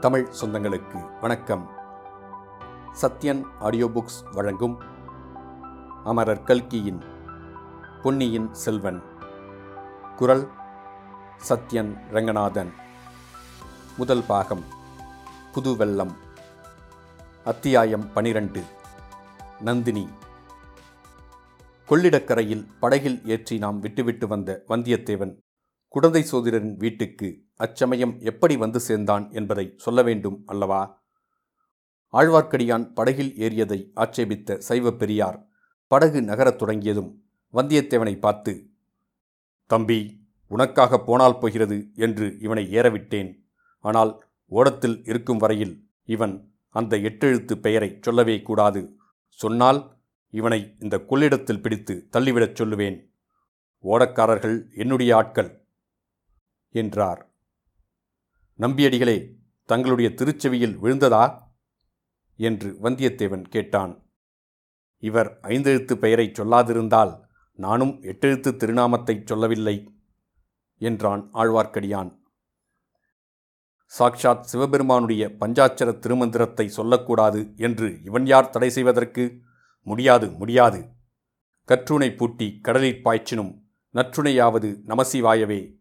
தமிழ் சொந்தங்களுக்கு வணக்கம். Sathyan audio books வழங்கும் அமரர் கல்கியின் பொன்னியின் செல்வன். குரல் சத்யன் ரங்கநாதன். முதல் பாகம் புது வெள்ளம் அத்தியாயம் பனிரெண்டு. நந்தினி. கொள்ளிடக்கரையில் படகில் ஏற்றி நாம் விட்டுவிட்டு வந்த வந்தியத்தேவன் குடந்தை சோதிடரின் வீட்டுக்கு அச்சமயம் எப்படி வந்து சேர்ந்தான் என்பதை சொல்ல வேண்டும் அல்லவா? ஆழ்வார்க்கடியான் படகில் ஏறியதை ஆட்சேபித்த சைவ பெரியார் படகு நகரத் தொடங்கியதும் வந்தியத்தேவனை பார்த்து தம்பி உனக்காக போனால் போகிறது என்று இவனை ஏறவிட்டேன். ஆனால் ஓடத்தில் இருக்கும் வரையில் இவன் அந்த எட்டெழுத்து பெயரை சொல்லவே கூடாது. சொன்னால் இவனை இந்த கொள்ளிடத்தில் பிடித்து தள்ளிவிடச் சொல்லுவேன். ஓடக்காரர்கள் என்னுடைய ஆட்கள் என்றார். நம்பியடிகளே தங்களுடைய திருச்செவியில் விழுந்ததா? என்று வந்தியத்தேவன் கேட்டான். இவர் ஐந்தெழுத்து பெயரைச் சொல்லாதிருந்தால் நானும் எட்டெழுத்து திருநாமத்தைச் சொல்லவில்லை என்றான் ஆழ்வார்க்கடியான். சாக்ஷாத் சிவபெருமானுடைய பஞ்சாட்சர திருமந்திரத்தை சொல்லக்கூடாது என்று இவன் யார் தடை செய்வதற்கு? முடியாது முடியாது. கற்றுனை பூட்டி கடலில் பாய்ச்சினும் நற்றுணையாவது நமசிவாயவே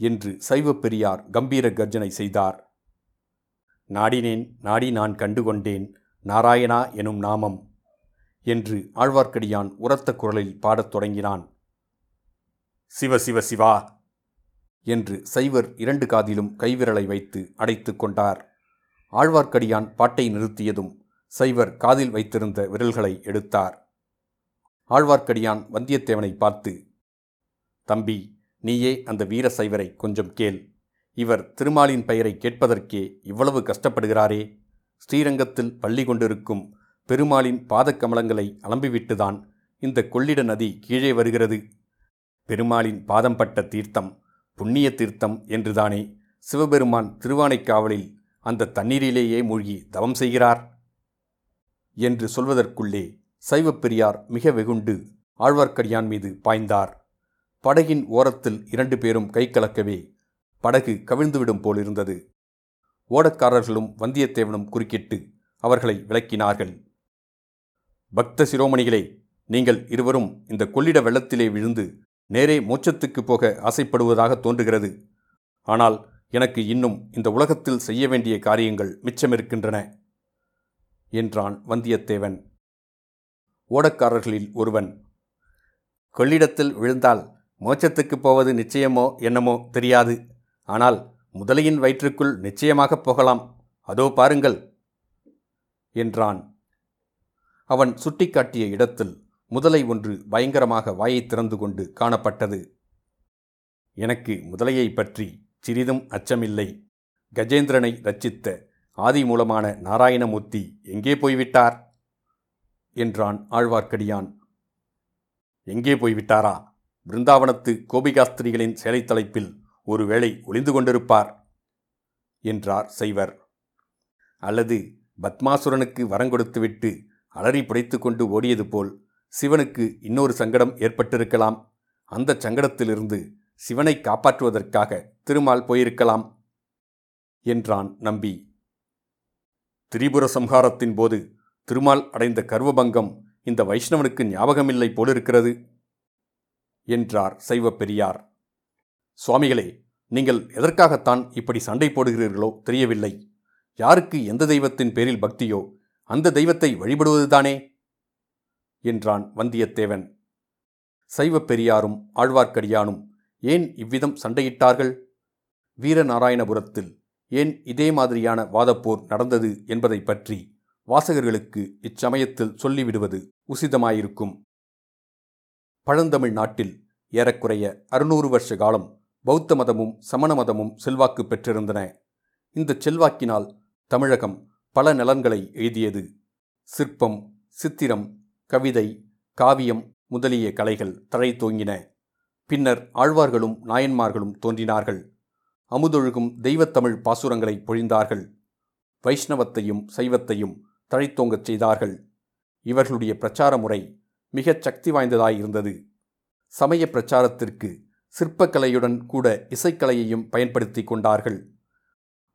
என்று சைவ பெரியார் கம்பீர கர்ஜனை செய்தார். நாடினேன் நாடி நான் கண்டுகொண்டேன் நாராயணா எனும் நாமம் என்று ஆழ்வார்க்கடியான் உரத்த குரலில் பாடத் தொடங்கினான். சிவ சிவ சிவா என்று சைவர் இரண்டு காதிலும் கைவிரலை வைத்து அடைத்து கொண்டார். ஆழ்வார்க்கடியான் பாட்டை நிறுத்தியதும் சைவர் காதில் வைத்திருந்த விரல்களை எடுத்தார். ஆழ்வார்க்கடியான் வந்தியத்தேவனை பார்த்து தம்பி நீயே அந்த வீர சைவரை கொஞ்சம் கேள். இவர் திருமாலின் பெயரை கேட்பதற்கே இவ்வளவு கஷ்டப்படுகிறாரே. ஸ்ரீரங்கத்தில் பள்ளி கொண்டிருக்கும் பெருமாளின் பாதக்கமலங்களை அலம்பிவிட்டுதான் இந்த கொள்ளிட நதி கீழே வருகிறது. பெருமாளின் பாதம் பட்ட தீர்த்தம் புண்ணிய தீர்த்தம் என்றுதானே சிவபெருமான் திருவானைக்காவலில் அந்த தண்ணீரிலேயே மூழ்கி தவம் செய்கிறார்? என்று சொல்வதற்குள்ளே சைவப்பெரியார் மிக வெகுண்டு ஆழ்வார்க்கடியான் மீது பாய்ந்தார். படகின் ஓரத்தில் இரண்டு பேரும் கை கலக்கவே படகு கவிழ்ந்துவிடும் போலிருந்தது ஓடக்காரர்களும் வந்தியத்தேவனும் குறுக்கிட்டு அவர்களை விளக்கினார்கள். பக்த சிரோமணிகளே நீங்கள் இருவரும் இந்த கொள்ளிட வெள்ளத்திலே விழுந்து நேரே மோட்சத்துக்கு போக ஆசைப்படுவதாக தோன்றுகிறது. ஆனால் எனக்கு இன்னும் இந்த உலகத்தில் செய்ய வேண்டிய காரியங்கள் மிச்சமிருக்கின்றன என்றான் வந்தியத்தேவன். ஓடக்காரர்களில் ஒருவன் கொள்ளிடத்தில் விழுந்தால் மோட்சத்துக்கு போவது நிச்சயமோ என்னமோ தெரியாது. ஆனால் முதலையின் வயிற்றுக்குள் நிச்சயமாகப் போகலாம். அதோ பாருங்கள் என்றான். அவன் சுட்டிக்காட்டிய இடத்தில் முதலை ஒன்று பயங்கரமாக வாயை திறந்து கொண்டு காணப்பட்டது. எனக்கு முதலையை பற்றி சிறிதும் அச்சமில்லை. கஜேந்திரனை ரச்சித்த ஆதி மூலமான நாராயணமூர்த்தி எங்கே போய்விட்டார்? என்றான் ஆழ்வார்க்கடியான். எங்கே போய்விட்டாரா? பிருந்தாவனத்து கோபிகாஸ்திரிகளின் சேலை தலைப்பில் ஒருவேளை ஒளிந்து கொண்டிருப்பார் என்றார் சைவர். அல்லது பத்மாசுரனுக்கு வரங்கொடுத்துவிட்டு அலறி புடைத்து கொண்டு ஓடியது போல் சிவனுக்கு இன்னொரு சங்கடம் ஏற்பட்டிருக்கலாம். அந்த சங்கடத்திலிருந்து சிவனை காப்பாற்றுவதற்காக திருமால் போயிருக்கலாம் என்றான் நம்பி. திரிபுர சம்ஹாரத்தின் போது திருமால் அடைந்த கர்வபங்கம் இந்த வைஷ்ணவனுக்கு ஞாபகமில்லை போலிருக்கிறது. என்றார் சைவ பெரியார். சுவாமிகளே நீங்கள் எதற்காகத்தான் இப்படி சண்டை போடுகிறீர்களோ தெரியவில்லை. யாருக்கு எந்த தெய்வத்தின் பேரில் பக்தியோ அந்த தெய்வத்தை வழிபடுவதுதானே? என்றான் வந்தியத்தேவன். சைவ பெரியாரும் ஆழ்வார்க்கடியானும் ஏன் இவ்விதம் சண்டையிட்டார்கள்? வீரநாராயணபுரத்தில் ஏன் இதே மாதிரியான வாதப்போர் நடந்தது என்பதை பற்றி வாசகர்களுக்கு இச்சமயத்தில் சொல்லிவிடுவது உசிதமாயிருக்கும். பழந்தமிழ் நாட்டில் ஏறக்குறைய அறுநூறு வருஷ காலம் பௌத்த மதமும் சமண மதமும் செல்வாக்கு பெற்றிருந்தன. இந்த செல்வாக்கினால் தமிழகம் பல நலன்களை எழுதியது சிற்பம் சித்திரம் கவிதை காவியம் முதலிய கலைகள் தழை தோங்கின. பின்னர் ஆழ்வார்களும் நாயன்மார்களும் தோன்றினார்கள். அமுதொழுகும் தெய்வத்தமிழ் பாசுரங்களை பொழிந்தார்கள். வைஷ்ணவத்தையும் சைவத்தையும் தழைத்தோங்கச் செய்தார்கள். இவர்களுடைய பிரச்சார முறை மிகச் சக்தி வாய்ந்ததாயிருந்தது சமய பிரச்சாரத்திற்கு சிற்பக்கலையுடன் கூட இசைக்கலையையும் பயன்படுத்தி கொண்டார்கள்.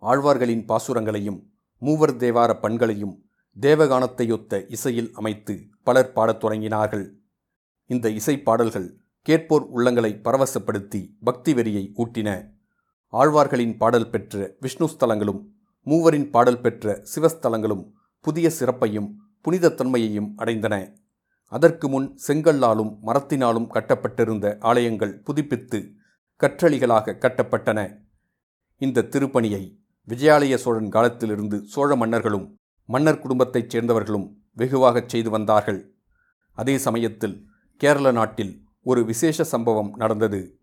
ஆழ்வார்களின் பாசுரங்களையும் மூவர் தேவார பண்களையும் தேவகானத்தையொத்த இசையில் அமைத்து பலர் பாடத் தொடங்கினார்கள். இந்த இசைப்பாடல்கள் கேட்போர் உள்ளங்களை பரவசப்படுத்தி பக்தி வெறியை ஊட்டின. ஆழ்வார்களின் பாடல் பெற்ற விஷ்ணு ஸ்தலங்களும் மூவரின் பாடல் பெற்ற சிவஸ்தலங்களும் புதிய சிறப்பையும் புனிதத்தன்மையையும் அடைந்தன. அதற்கு முன் செங்கல்லாலும் மரத்தினாலும் கட்டப்பட்டிருந்த ஆலயங்கள் புதுப்பித்து கற்றளிகளாக கட்டப்பட்டன. இந்த திருப்பணியை விஜயாலய சோழன் காலத்திலிருந்து சோழ மன்னர்களும் மன்னர் குடும்பத்தைச் சேர்ந்தவர்களும் வெகுவாகச் செய்து வந்தார்கள். அதே சமயத்தில் கேரள நாட்டில் ஒரு விசேஷ சம்பவம் நடந்தது.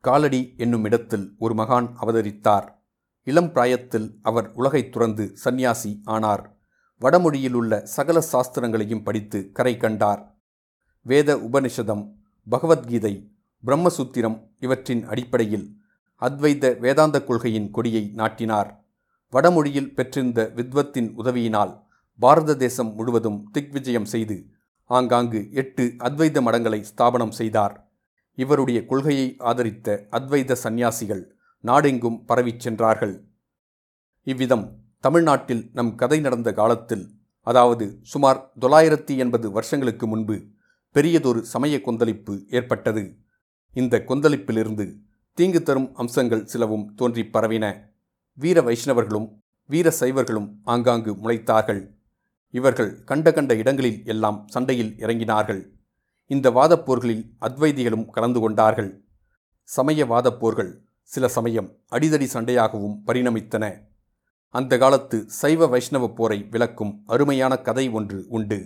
காலடி என்னும் இடத்தில் ஒரு மகான் அவதரித்தார். இளம் பிராயத்தில் அவர் உலகைத் துறந்து சந்நியாசி ஆனார். வடமொழியில் உள்ள சகல சாஸ்திரங்களையும் படித்து கரை கண்டார். வேத உபனிஷதம் பகவத்கீதை பிரம்மசூத்திரம் இவற்றின் அடிப்படையில் அத்வைத வேதாந்த கொள்கையின் கொடியை நாட்டினார். வடமொழியில் பெற்றிருந்த வித்வத்தின் உதவியினால் பாரத தேசம் முழுவதும் திக்விஜயம் செய்து ஆங்காங்கு எட்டு அத்வைத மடங்களை ஸ்தாபனம் செய்தார். இவருடைய கொள்கையை ஆதரித்த அத்வைத சந்நியாசிகள் நாடெங்கும் பரவிச் சென்றார்கள். இவ்விதம் தமிழ்நாட்டில் நம் கதை நடந்த காலத்தில் அதாவது சுமார் தொள்ளாயிரத்தி எண்பது வருஷங்களுக்கு முன்பு பெரியதொரு சமய கொந்தளிப்பு ஏற்பட்டது. இந்த கொந்தளிப்பிலிருந்து தீங்கு தரும் அம்சங்கள் சிலவும் தோன்றி பரவின. வீர வைஷ்ணவர்களும் வீர சைவர்களும் ஆங்காங்கு முளைத்தார்கள். இவர்கள் கண்ட கண்ட இடங்களில் எல்லாம் சண்டையில் இறங்கினார்கள். இந்த வாதப்போர்களில் அத்வைதிகளும் கலந்து கொண்டார்கள். சமய வாதப்போர்கள் சில சமயம் அடிதடி சண்டையாகவும் பரிணமித்தன. அந்த காலத்து சைவ வைஷ்ணவ போரை விளக்கும் அருமையான கதை ஒன்று உண்டு.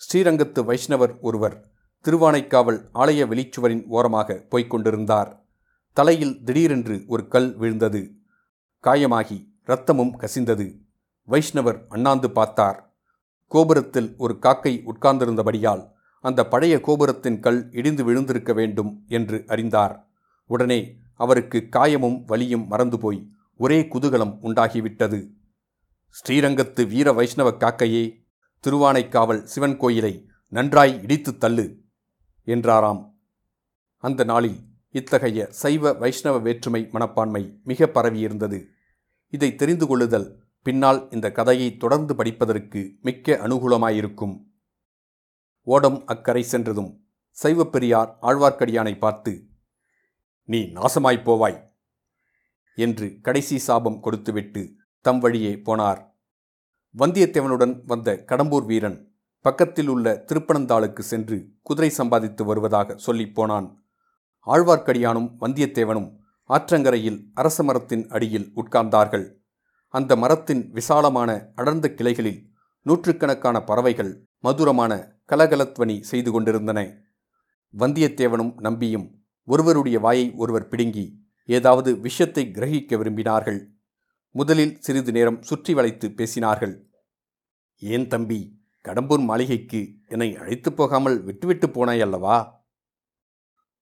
ஸ்ரீரங்கத்து வைஷ்ணவர் ஒருவர் திருவானைக்காவல் ஆலய வெளிச்சுவரின் ஓரமாக போய்க் கொண்டிருந்தார் தலையில் திடீரென்று ஒரு கல் விழுந்தது. காயமாகி இரத்தமும் கசிந்தது. வைஷ்ணவர் அண்ணாந்து பார்த்தார். கோபுரத்தில் ஒரு காக்கை உட்கார்ந்திருந்தபடியால் அந்த பழைய கோபுரத்தின் கல் இடிந்து விழுந்திருக்க வேண்டும் என்று அறிந்தார். உடனே அவருக்கு காயமும் வலியும் மறந்து போய் ஒரே குதூகலம் உண்டாகிவிட்டது. ஸ்ரீரங்கத்து வீர வைஷ்ணவ காக்கையே திருவானைக்காவல் சிவன் கோயிலை நன்றாய் இடித்துத் தள்ளு என்றாராம். அந்த நாளில் இத்தகைய சைவ வைஷ்ணவ வேற்றுமை மனப்பான்மை மிக பரவியிருந்தது. இதை தெரிந்து கொள்ளுதல் பின்னால் இந்த கதையை தொடர்ந்து படிப்பதற்கு மிக்க அனுகூலமாயிருக்கும். ஓடம் அக்கரை சென்றதும் சைவப்பெரியார் ஆழ்வார்க்கடியானை பார்த்து நீ நாசமாய்ப் போவாய். என்று கடைசி சாபம் கொடுத்துவிட்டு தம் வழியே போனார். வந்தியத்தேவனுடன் வந்த கடம்பூர் வீரன் பக்கத்தில் உள்ள திருப்பனந்தாளுக்கு சென்று குதிரை சம்பாதித்து வருவதாக சொல்லிப் போனான். ஆழ்வார்க்கடியானும் வந்தியத்தேவனும் ஆற்றங்கரையில் அரச மரத்தின் அடியில் உட்கார்ந்தார்கள். அந்த மரத்தின் விசாலமான அடர்ந்த கிளைகளில் நூற்றுக்கணக்கான பறவைகள் மதுரமான கலகலத்வனி செய்து கொண்டிருந்தன. வந்தியத்தேவனும் நம்பியும் ஒருவருடைய வாயை ஒருவர் பிடுங்கி ஏதாவது விஷயத்தை கிரகிக்க விரும்பினார்கள். முதலில் சிறிது நேரம் சுற்றி வளைத்து பேசினார்கள். ஏன் தம்பி கடம்பூர் மாளிகைக்கு என்னை அழைத்துப் போகாமல் விட்டுவிட்டு போனாய் அல்லவா?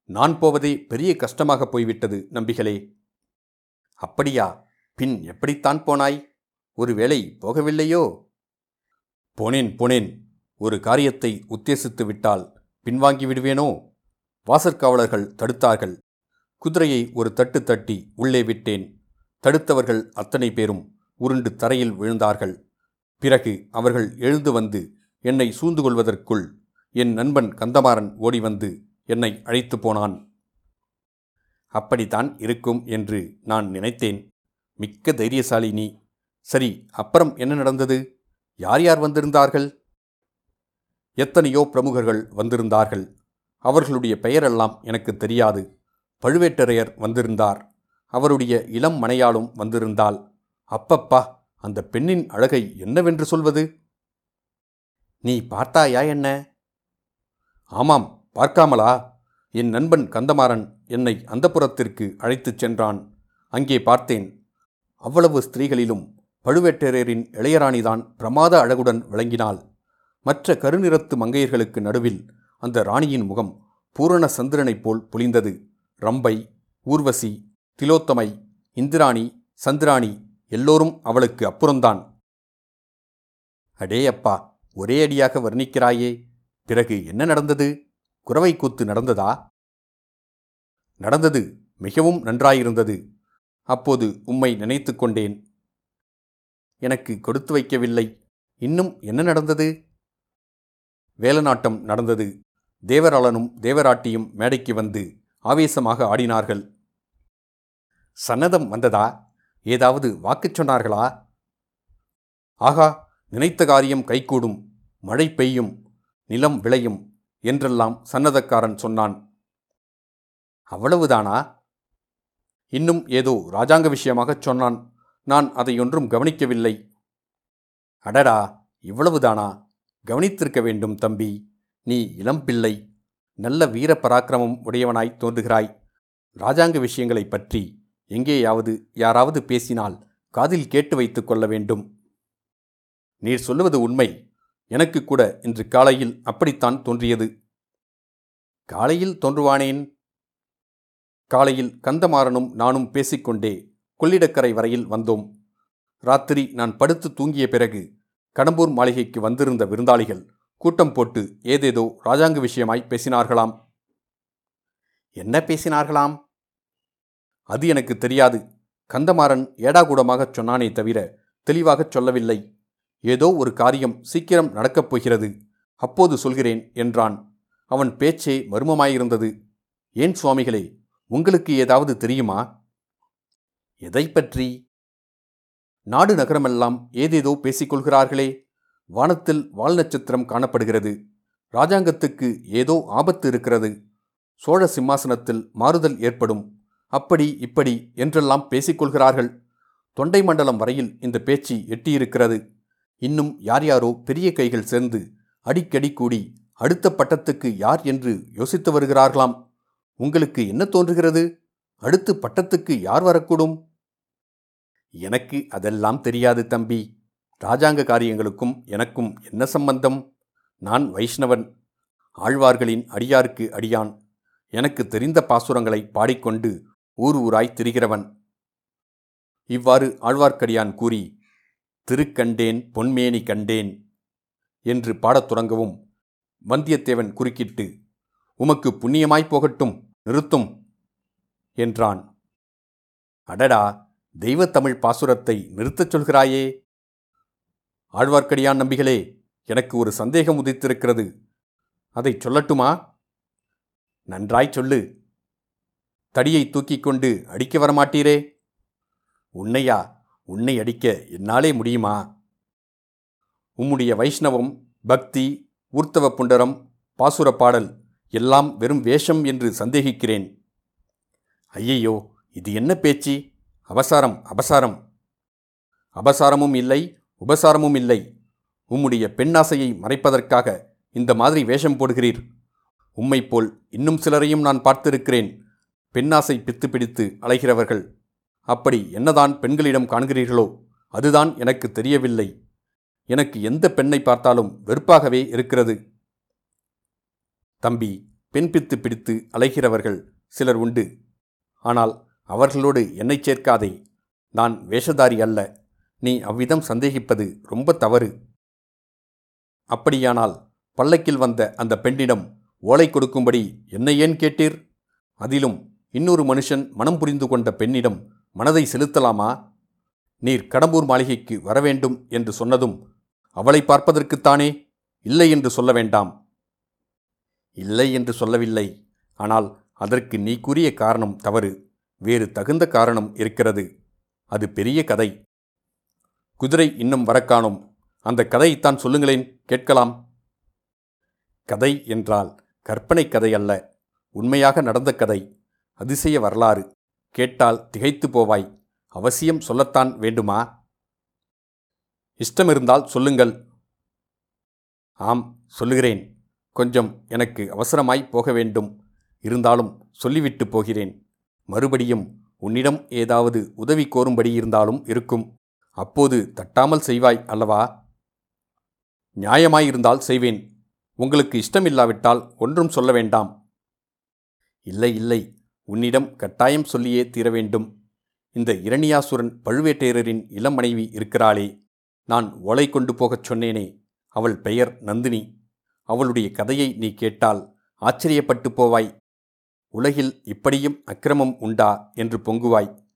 நான் போவதே பெரிய கஷ்டமாக போய்விட்டது நம்பிகளே. அப்படியா? பின் எப்படித்தான் போனாய்? ஒருவேளை போகவில்லையோ? போனேன் போனேன். ஒரு காரியத்தை உத்தேசித்து விட்டால் பின்வாங்கி விடுவேனோ? வாசற்காவலர்கள் தடுத்தார்கள். குதிரையை ஒரு தட்டு தட்டி உள்ளே விட்டேன். தடுத்தவர்கள் அத்தனை பேரும் உருண்டு தரையில் விழுந்தார்கள். பிறகு அவர்கள் எழுந்து வந்து என்னை சூழ்ந்து கொள்வதற்குள் என் நண்பன் கந்தமாறன் ஓடி வந்து என்னை அழைத்து போனான். அப்படித்தான் இருக்கும் என்று நான் நினைத்தேன். மிக்க தைரியசாலி நீ. சரி அப்புறம் என்ன நடந்தது? யார் யார் வந்திருந்தார்கள்? எத்தனையோ பிரமுகர்கள் வந்திருந்தார்கள். அவர்களுடைய பெயரெல்லாம் எனக்கு தெரியாது. பழுவேட்டரையர் வந்திருந்தார். அவருடைய இளம் மனையாளும் வந்திருந்தாள். அப்பப்பா அந்த பெண்ணின் அழகை என்னவென்று சொல்வது? நீ பார்த்தாயா என்ன? ஆமாம் பார்க்காமலா? என் நண்பன் கந்தமாறன் என்னை அந்தப்புறத்திற்கு அழைத்துச் சென்றான். அங்கே பார்த்தேன். அவ்வளவு ஸ்திரீகளிலும் பழுவேட்டரையரின் இளையராணிதான் பிரமாத அழகுடன் விளங்கினாள். மற்ற கருநிறத்து மங்கையர்களுக்கு நடுவில் அந்த ராணியின் முகம் பூரண சந்திரனைப் போல் புலிந்தது. ரம்பை ஊர்வசி திலோத்தமை இந்திராணி சந்திராணி எல்லோரும் அவளுக்கு அப்புறம்தான். அடே அப்பா ஒரே அடியாக வர்ணிக்கிறாயே பிறகு என்ன நடந்தது? குறவை கூத்து நடந்ததா? நடந்தது மிகவும் நன்றாயிருந்தது. அப்போது உம்மை நினைத்து கொண்டேன். எனக்கு கொடுத்து வைக்கவில்லை. இன்னும் என்ன நடந்தது? வேலநாட்டம் நடந்தது. தேவராளனும் தேவராட்டியும் மேடைக்கு வந்து ஆவேசமாக ஆடினார்கள். சன்னதம் வந்ததா? ஏதாவது வாக்குச் சொன்னார்களா? ஆகா நினைத்த காரியம் கைகூடும். மழை பெய்யும். நிலம் விளையும் என்றெல்லாம் சன்னதக்காரன் சொன்னான். அவ்வளவுதானா? இன்னும் ஏதோ ராஜாங்க விஷயமாகச் சொன்னான். நான் அதை ஒன்றும் கவனிக்கவில்லை. அடடா இவ்வளவுதானா? கவனித்திருக்க வேண்டும் தம்பி. நீ இளம்பிள்ளை. நல்ல வீர பராக்கிரமம் உடையவனாய் தோன்றுகிறாய். ராஜாங்க விஷயங்களைப் பற்றி எங்கேயாவது யாராவது பேசினால் காதில் கேட்டு வைத்துக் கொள்ள வேண்டும். நீர் சொல்லுவது உண்மை. எனக்கு கூட இன்று காலையில் அப்படித்தான் தோன்றியது. காலையில் தோன்றுவானேன்? காலையில் கந்தமாறனும் நானும் பேசிக்கொண்டே கொள்ளிடக்கரை வரையில் வந்தோம். ராத்திரி நான் படுத்து தூங்கிய பிறகு கடம்பூர் மாளிகைக்கு வந்திருந்த விருந்தாளிகள் கூட்டம் போட்டு ஏதேதோ ராஜாங்க விஷயமாய் பேசினார்களாம். என்ன பேசினார்களாம்? அது எனக்கு தெரியாது. கந்தமாறன் ஏடாகூடமாகச் சொன்னானே தவிர தெளிவாகச் சொல்லவில்லை. ஏதோ ஒரு காரியம் சீக்கிரம் நடக்கப் போகிறது. அப்போது சொல்கிறேன் என்றான். அவன் பேச்சே மர்மமாயிருந்தது. ஏன் சுவாமிகளே உங்களுக்கு ஏதாவது தெரியுமா? எதை பற்றி நாடு நகரமெல்லாம் ஏதேதோ பேசிக்கொள்கிறார்களே. வானத்தில் வால் நட்சத்திரம் காணப்படுகிறது. ராஜாங்கத்துக்கு ஏதோ ஆபத்து இருக்கிறது. சோழ சிம்மாசனத்தில் மாறுதல் ஏற்படும். அப்படி இப்படி என்றெல்லாம் பேசிக்கொள்கிறார்கள் தொண்டை மண்டலம் வரையில் இந்த பேச்சு எட்டியிருக்கிறது. இன்னும் யார் யாரோ பெரிய கைகள் சேர்ந்து அடிக்கடி கூடி அடுத்த பட்டத்துக்கு யார் என்று யோசித்து வருகிறார்களாம். உங்களுக்கு என்ன தோன்றுகிறது? அடுத்து பட்டத்துக்கு யார் வரக்கூடும்? எனக்கு அதெல்லாம் தெரியாது தம்பி. ராஜாங்க காரியங்களுக்கும் எனக்கும் என்ன சம்பந்தம்? நான் வைஷ்ணவன் ஆழ்வார்களின் அடியாருக்கு அடியான். எனக்கு தெரிந்த பாசுரங்களை பாடிக்கொண்டு ஊர் ஊராய் திரிகிறவன். இவ்வாறு ஆழ்வார்க்கடியான் கூறி திருக்கண்டேன் பொன்மேனி கண்டேன் என்று பாடத் தொடங்கவும் வந்தியத்தேவன் குறுக்கிட்டு உமக்கு புண்ணியமாய்ப் போகட்டும் நிறுத்தும் என்றான். அடடா! தெய்வத்தமிழ் பாசுரத்தை நிறுத்தச் சொல்கிறாயே! ஆழ்வார்க்கடியான் நம்பிகளே எனக்கு ஒரு சந்தேகம் உதித்திருக்கிறது. அதைச் சொல்லட்டுமா? நன்றாய் சொல்லு. தடியை தூக்கிக் கொண்டு அடிக்க வரமாட்டீரே? உன்னையா? உன்னை அடிக்க என்னாலே முடியுமா? உம்முடைய வைஷ்ணவம் பக்தி ஊர்த்தவ புண்டரம் பாசுர பாடல் எல்லாம் வெறும் வேஷம் என்று சந்தேகிக்கிறேன். ஐயையோ இது என்ன பேச்சு? அவசாரம் அபசாரம். அபசாரமும் இல்லை உபசாரமும் இல்லை. உம்முடைய பெண்ணாசையை மறைப்பதற்காக இந்த மாதிரி வேஷம் போடுகிறீர். உம்மைப் போல் இன்னும் சிலரையும் நான் பார்த்திருக்கிறேன். பெண்ணாசை பித்து பிடித்து அலைகிறவர்கள். அப்படி என்னதான் பெண்களிடம் காண்கிறீர்களோ அதுதான் எனக்கு தெரியவில்லை. எனக்கு எந்த பெண்ணை பார்த்தாலும் வெறுப்பாகவே இருக்கிறது. தம்பி பெண் பித்து பிடித்து அலைகிறவர்கள் சிலர் உண்டு. ஆனால் அவர்களோடு என்னை சேர்க்காதே. நான் வேஷதாரி அல்ல. நீ அவ்விதம் சந்தேகிப்பது ரொம்ப தவறு. அப்படியானால் பல்லக்கில் வந்த அந்த பெண்ணிடம் ஓலை கொடுக்கும்படி என்னை ஏன் கேட்டீர்? அதிலும் இன்னொரு மனுஷன் மனம் புரிந்து கொண்ட பெண்ணிடம் மனதை செலுத்தலாமா? நீர் கடம்பூர் மாளிகைக்கு வரவேண்டும் என்று சொன்னதும் அவளை பார்ப்பதற்குத்தானே இல்லை என்று சொல்ல வேண்டாம். இல்லை என்று சொல்லவில்லை. ஆனால் அதற்கு நீ கூறிய காரணம் தவறு. வேறு தகுந்த காரணம் இருக்கிறது. அது பெரிய கதை. குதிரை இன்னும் வரக்கானோம் அந்த கதையைத்தான் சொல்லுங்களேன் கேட்கலாம். கதை என்றால் கற்பனை கதை அல்ல உண்மையாக நடந்த கதை அதிசய வரலாறு. கேட்டால் திகைத்து போவாய் அவசியம் சொல்லத்தான் வேண்டுமா? இஷ்டமிருந்தால் சொல்லுங்கள். ஆம் சொல்லுகிறேன். கொஞ்சம் எனக்கு அவசரமாய் போக வேண்டும். இருந்தாலும் சொல்லிவிட்டு போகிறேன். மறுபடியும் உன்னிடம் ஏதாவது உதவி கோரும்படி இருந்தாலும் இருக்கும். அப்போது தட்டாமல் செய்வாய் அல்லவா? நியாயமாயிருந்தால் செய்வேன். உங்களுக்கு இஷ்டமில்லாவிட்டால் ஒன்றும் சொல்ல வேண்டாம். இல்லை இல்லை. உன்னிடம் கட்டாயம் சொல்லியே தீர வேண்டும். இந்த இரணியாசுரன் பழுவேட்டேரரின் இளம் மனைவி இருக்கிறாளே. நான் ஓலை கொண்டு போகச் சொன்னேனே. அவள் பெயர் நந்தினி. அவளுடைய கதையை நீ கேட்டால் ஆச்சரியப்பட்டு போவாய். உலகில் இப்படியும் அக்கிரமம் உண்டா? என்று பொங்குவாய்.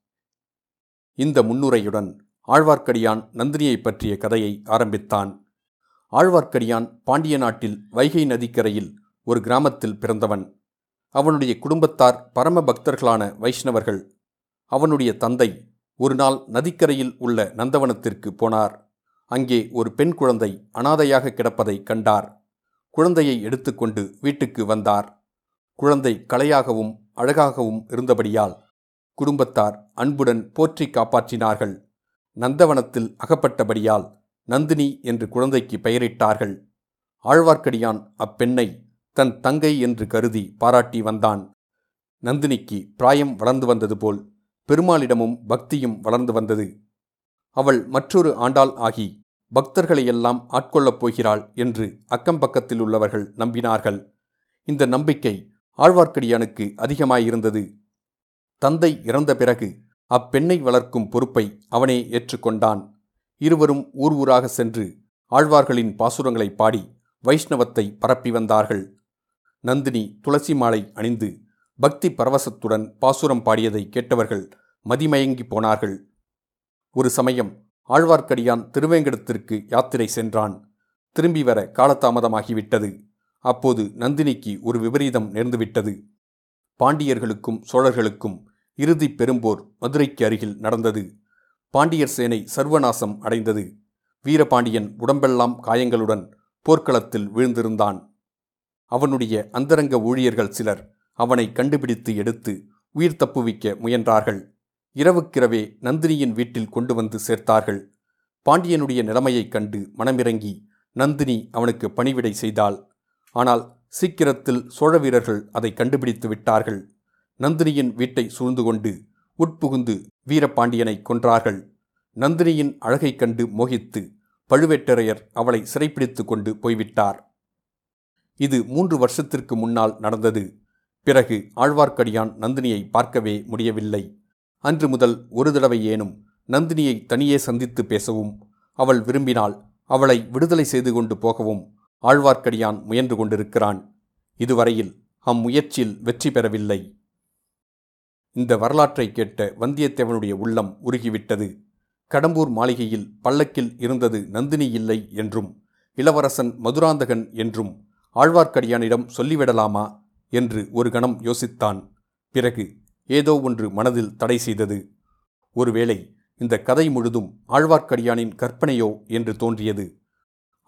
இந்த முன்னுரையுடன் ஆழ்வார்க்கடியான் நந்தினியை பற்றிய கதையை ஆரம்பித்தான். ஆழ்வார்க்கடியான் பாண்டிய நாட்டில் வைகை நதிக்கரையில் ஒரு கிராமத்தில் பிறந்தவன். அவனுடைய குடும்பத்தார் பரம பக்தர்களான வைஷ்ணவர்கள். அவனுடைய தந்தை ஒரு நாள் நதிக்கரையில் உள்ள நந்தவனத்திற்கு போனார். அங்கே ஒரு பெண் குழந்தை அனாதையாக கிடப்பதை கண்டார். குழந்தையை எடுத்துக்கொண்டு வீட்டுக்கு வந்தார். குழந்தை கலையாகவும் அழகாகவும் இருந்தபடியால் குடும்பத்தார் அன்புடன் போற்றி காப்பாற்றினார்கள். நந்தவனத்தில் அகப்பட்டபடியால் நந்தினி என்று குழந்தைக்கு பெயரிட்டார்கள். ஆழ்வார்க்கடியான் அப்பெண்ணை தன் தங்கை என்று கருதி பாராட்டி வந்தான். நந்தினிக்கு பிராயம் வளர்ந்து வந்தது போல் பெருமாளிடமும் பக்தியும் வளர்ந்து வந்தது. அவள் மற்றொரு ஆண்டாள் ஆகி பக்தர்களையெல்லாம் ஆட்கொள்ளப் போகிறாள் என்று அக்கம் பக்கத்தில் உள்ளவர்கள் நம்பினார்கள். இந்த நம்பிக்கை ஆழ்வார்க்கடியானுக்கு அதிகமாயிருந்தது. தந்தை இறந்த பிறகு அப்பெண்ணை வளர்க்கும் பொறுப்பை அவனே ஏற்றுக்கொண்டான். இருவரும் ஊர் ஊராக சென்று ஆழ்வார்களின் பாசுரங்களை பாடி வைஷ்ணவத்தை பரப்பி வந்தார்கள். நந்தினி துளசி மாலை அணிந்து பக்தி பரவசத்துடன் பாசுரம் பாடியதை கேட்டவர்கள் மதிமயங்கி போனார்கள். ஒரு சமயம் ஆழ்வார்க்கடியான் திருவேங்கடத்திற்கு யாத்திரை சென்றான். திரும்பி வர காலதாமதமாகிவிட்டது. அப்போது நந்தினிக்கு ஒரு விபரீதம் நேர்ந்துவிட்டது. பாண்டியர்களுக்கும் சோழர்களுக்கும் இறுதி பெரும்போர் மதுரைக்கு அருகில் நடந்தது. பாண்டியர் சேனை சர்வநாசம் அடைந்தது. வீரபாண்டியன் உடம்பெல்லாம் காயங்களுடன் போர்க்களத்தில் வீழ்ந்திருந்தான். அவனுடைய அந்தரங்க ஊழியர்கள் சிலர் அவனை கண்டுபிடித்து எடுத்து உயிர் தப்புவிக்க முயன்றார்கள். இரவுக்கிரவே நந்தினியின் வீட்டில் கொண்டு வந்து சேர்த்தார்கள். பாண்டியனுடைய நிலைமையைக் கண்டு மனமிறங்கி நந்தினி அவனுக்கு பணிவிடை செய்தாள். ஆனால் சீக்கிரத்தில் சோழ வீரர்கள் அதை கண்டுபிடித்து விட்டார்கள். நந்தினியின் வீட்டை சூழ்ந்து கொண்டு உட்புகுந்து வீரபாண்டியனை கொன்றார்கள். நந்தினியின் அழகைக் கண்டு மோகித்து பழுவேட்டரையர் அவளை சிறைப்பிடித்து கொண்டு போய்விட்டார். இது மூன்று வருஷத்திற்கு முன்னால் நடந்தது. பிறகு ஆழ்வார்க்கடியான் நந்தினியை பார்க்கவே முடியவில்லை. அன்று முதல் ஒரு தடவை ஏனும் நந்தினியை தனியே சந்தித்து பேசவும் அவள் விரும்பினால் அவளை விடுதலை செய்து கொண்டு போகவும் ஆழ்வார்க்கடியான் முயன்று கொண்டிருக்கிறான். இதுவரையில் அம்முயற்சியில் வெற்றி பெறவில்லை. இந்த வரலாற்றை கேட்ட வந்தியத்தேவனுடைய உள்ளம் உருகிவிட்டது. கடம்பூர் மாளிகையில் பல்லக்கில் இருந்தது நந்தினி இல்லை என்றும் இளவரசன் மதுராந்தகன் என்றும் ஆழ்வார்க்கடியானிடம் சொல்லிவிடலாமா என்று ஒரு கணம் யோசித்தான். பிறகு ஏதோ ஒன்று மனதில் தடை செய்தது. ஒருவேளை இந்த கதை முழுதும் ஆழ்வார்க்கடியானின் கற்பனையோ என்று தோன்றியது.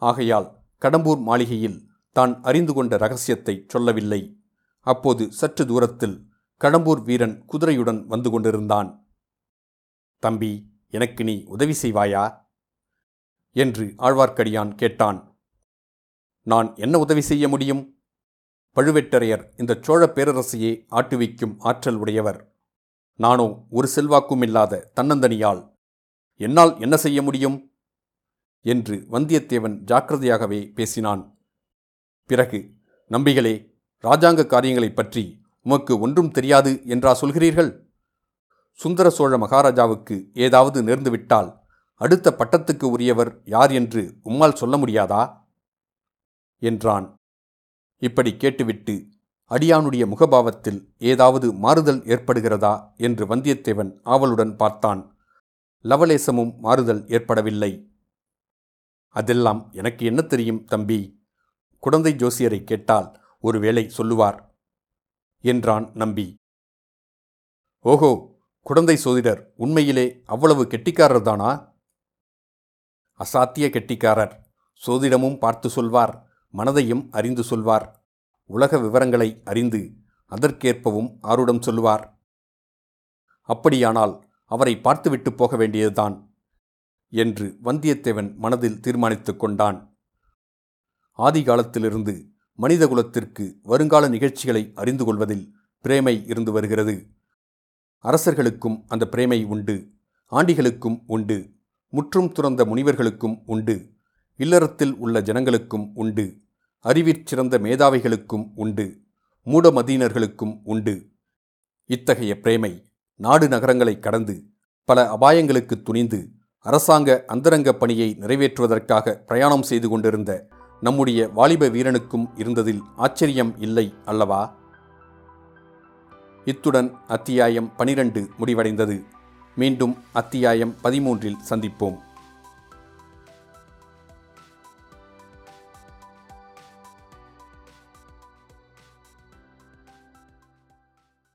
ஆகையால் கடம்பூர் மாளிகையில் தான் அறிந்து கொண்ட ரகசியத்தை சொல்லவில்லை. அப்போது சற்று தூரத்தில் கடம்பூர் வீரன் குதிரையுடன் வந்து கொண்டிருந்தான். தம்பி எனக்கு நீ உதவி செய்வாயா? என்று ஆழ்வார்க்கடியான் கேட்டான். நான் என்ன உதவி செய்ய முடியும்? பழுவேட்டரையர் இந்த சோழ பேரரசையே ஆட்டுவிக்கும் ஆற்றல் உடையவர். நானோ ஒரு செல்வாக்கும் இல்லாத தன்னந்தனியால் என்னால் என்ன செய்ய முடியும்? என்று வந்தியத்தேவன் ஜாக்கிரதையாகவே பேசினான். பிறகு நம்பிகளே ராஜாங்க காரியங்களைப் பற்றி உமக்கு ஒன்றும் தெரியாது என்றா சொல்கிறீர்கள்? சுந்தர சோழ மகாராஜாவுக்கு ஏதாவது நேர்ந்துவிட்டால் அடுத்த பட்டத்துக்கு உரியவர் யார் என்று உம்மால் சொல்ல முடியாதா? என்றான். இப்படி கேட்டுவிட்டு அடியானுடைய முகபாவத்தில் ஏதாவது மாறுதல் ஏற்படுகிறதா? என்று வந்தியத்தேவன் ஆவலுடன் பார்த்தான். லவலேசமும் மாறுதல் ஏற்படவில்லை. அதெல்லாம் எனக்கு என்ன தெரியும் தம்பி? குழந்தை ஜோசியரை கேட்டால் ஒருவேளை சொல்லுவார். என்றான் நம்பி. ஓஹோ குழந்தை சோதிடர் உண்மையிலே அவ்வளவு கெட்டிக்காரர்தானா அசாத்திய கெட்டிக்காரர் சோதிடமும் பார்த்து சொல்வார் மனதையும் அறிந்து சொல்வார் உலக விவரங்களை அறிந்து அதற்கேற்பவும் ஆருடம் சொல்லுவார் அப்படியானால் அவரை பார்த்துவிட்டு போக வேண்டியதுதான் என்று வந்தியத்தேவன் மனதில் தீர்மானித்துக் கொண்டான். ஆதி காலத்திலிருந்து மனிதகுலத்திற்கு வருங்கால நிகழ்ச்சிகளை அறிந்து கொள்வதில் பிரேமை இருந்து வருகிறது. அரசர்களுக்கும் அந்த பிரேமை உண்டு ஆண்டிகளுக்கும் உண்டு முற்றும் துறந்த முனிவர்களுக்கும் உண்டு இல்லறத்தில் உள்ள ஜனங்களுக்கும் உண்டு அறிவிற்சிறந்த மேதாவிகளுக்கும் உண்டு மூடமதீனர்களுக்கும் உண்டு. இத்தகைய பிரேமை நாடு நகரங்களை கடந்து பல அபாயங்களுக்கு துணிந்து அரசாங்க அந்தரங்க பணியை நிறைவேற்றுவதற்காக பிரயாணம் செய்து கொண்டிருந்த நம்முடைய வாலிப வீரனுக்கும் இருந்ததில் ஆச்சரியம் இல்லை அல்லவா? இத்துடன் அத்தியாயம் பனிரெண்டு முடிவடைந்தது. மீண்டும் அத்தியாயம் பதிமூன்றில் சந்திப்போம்.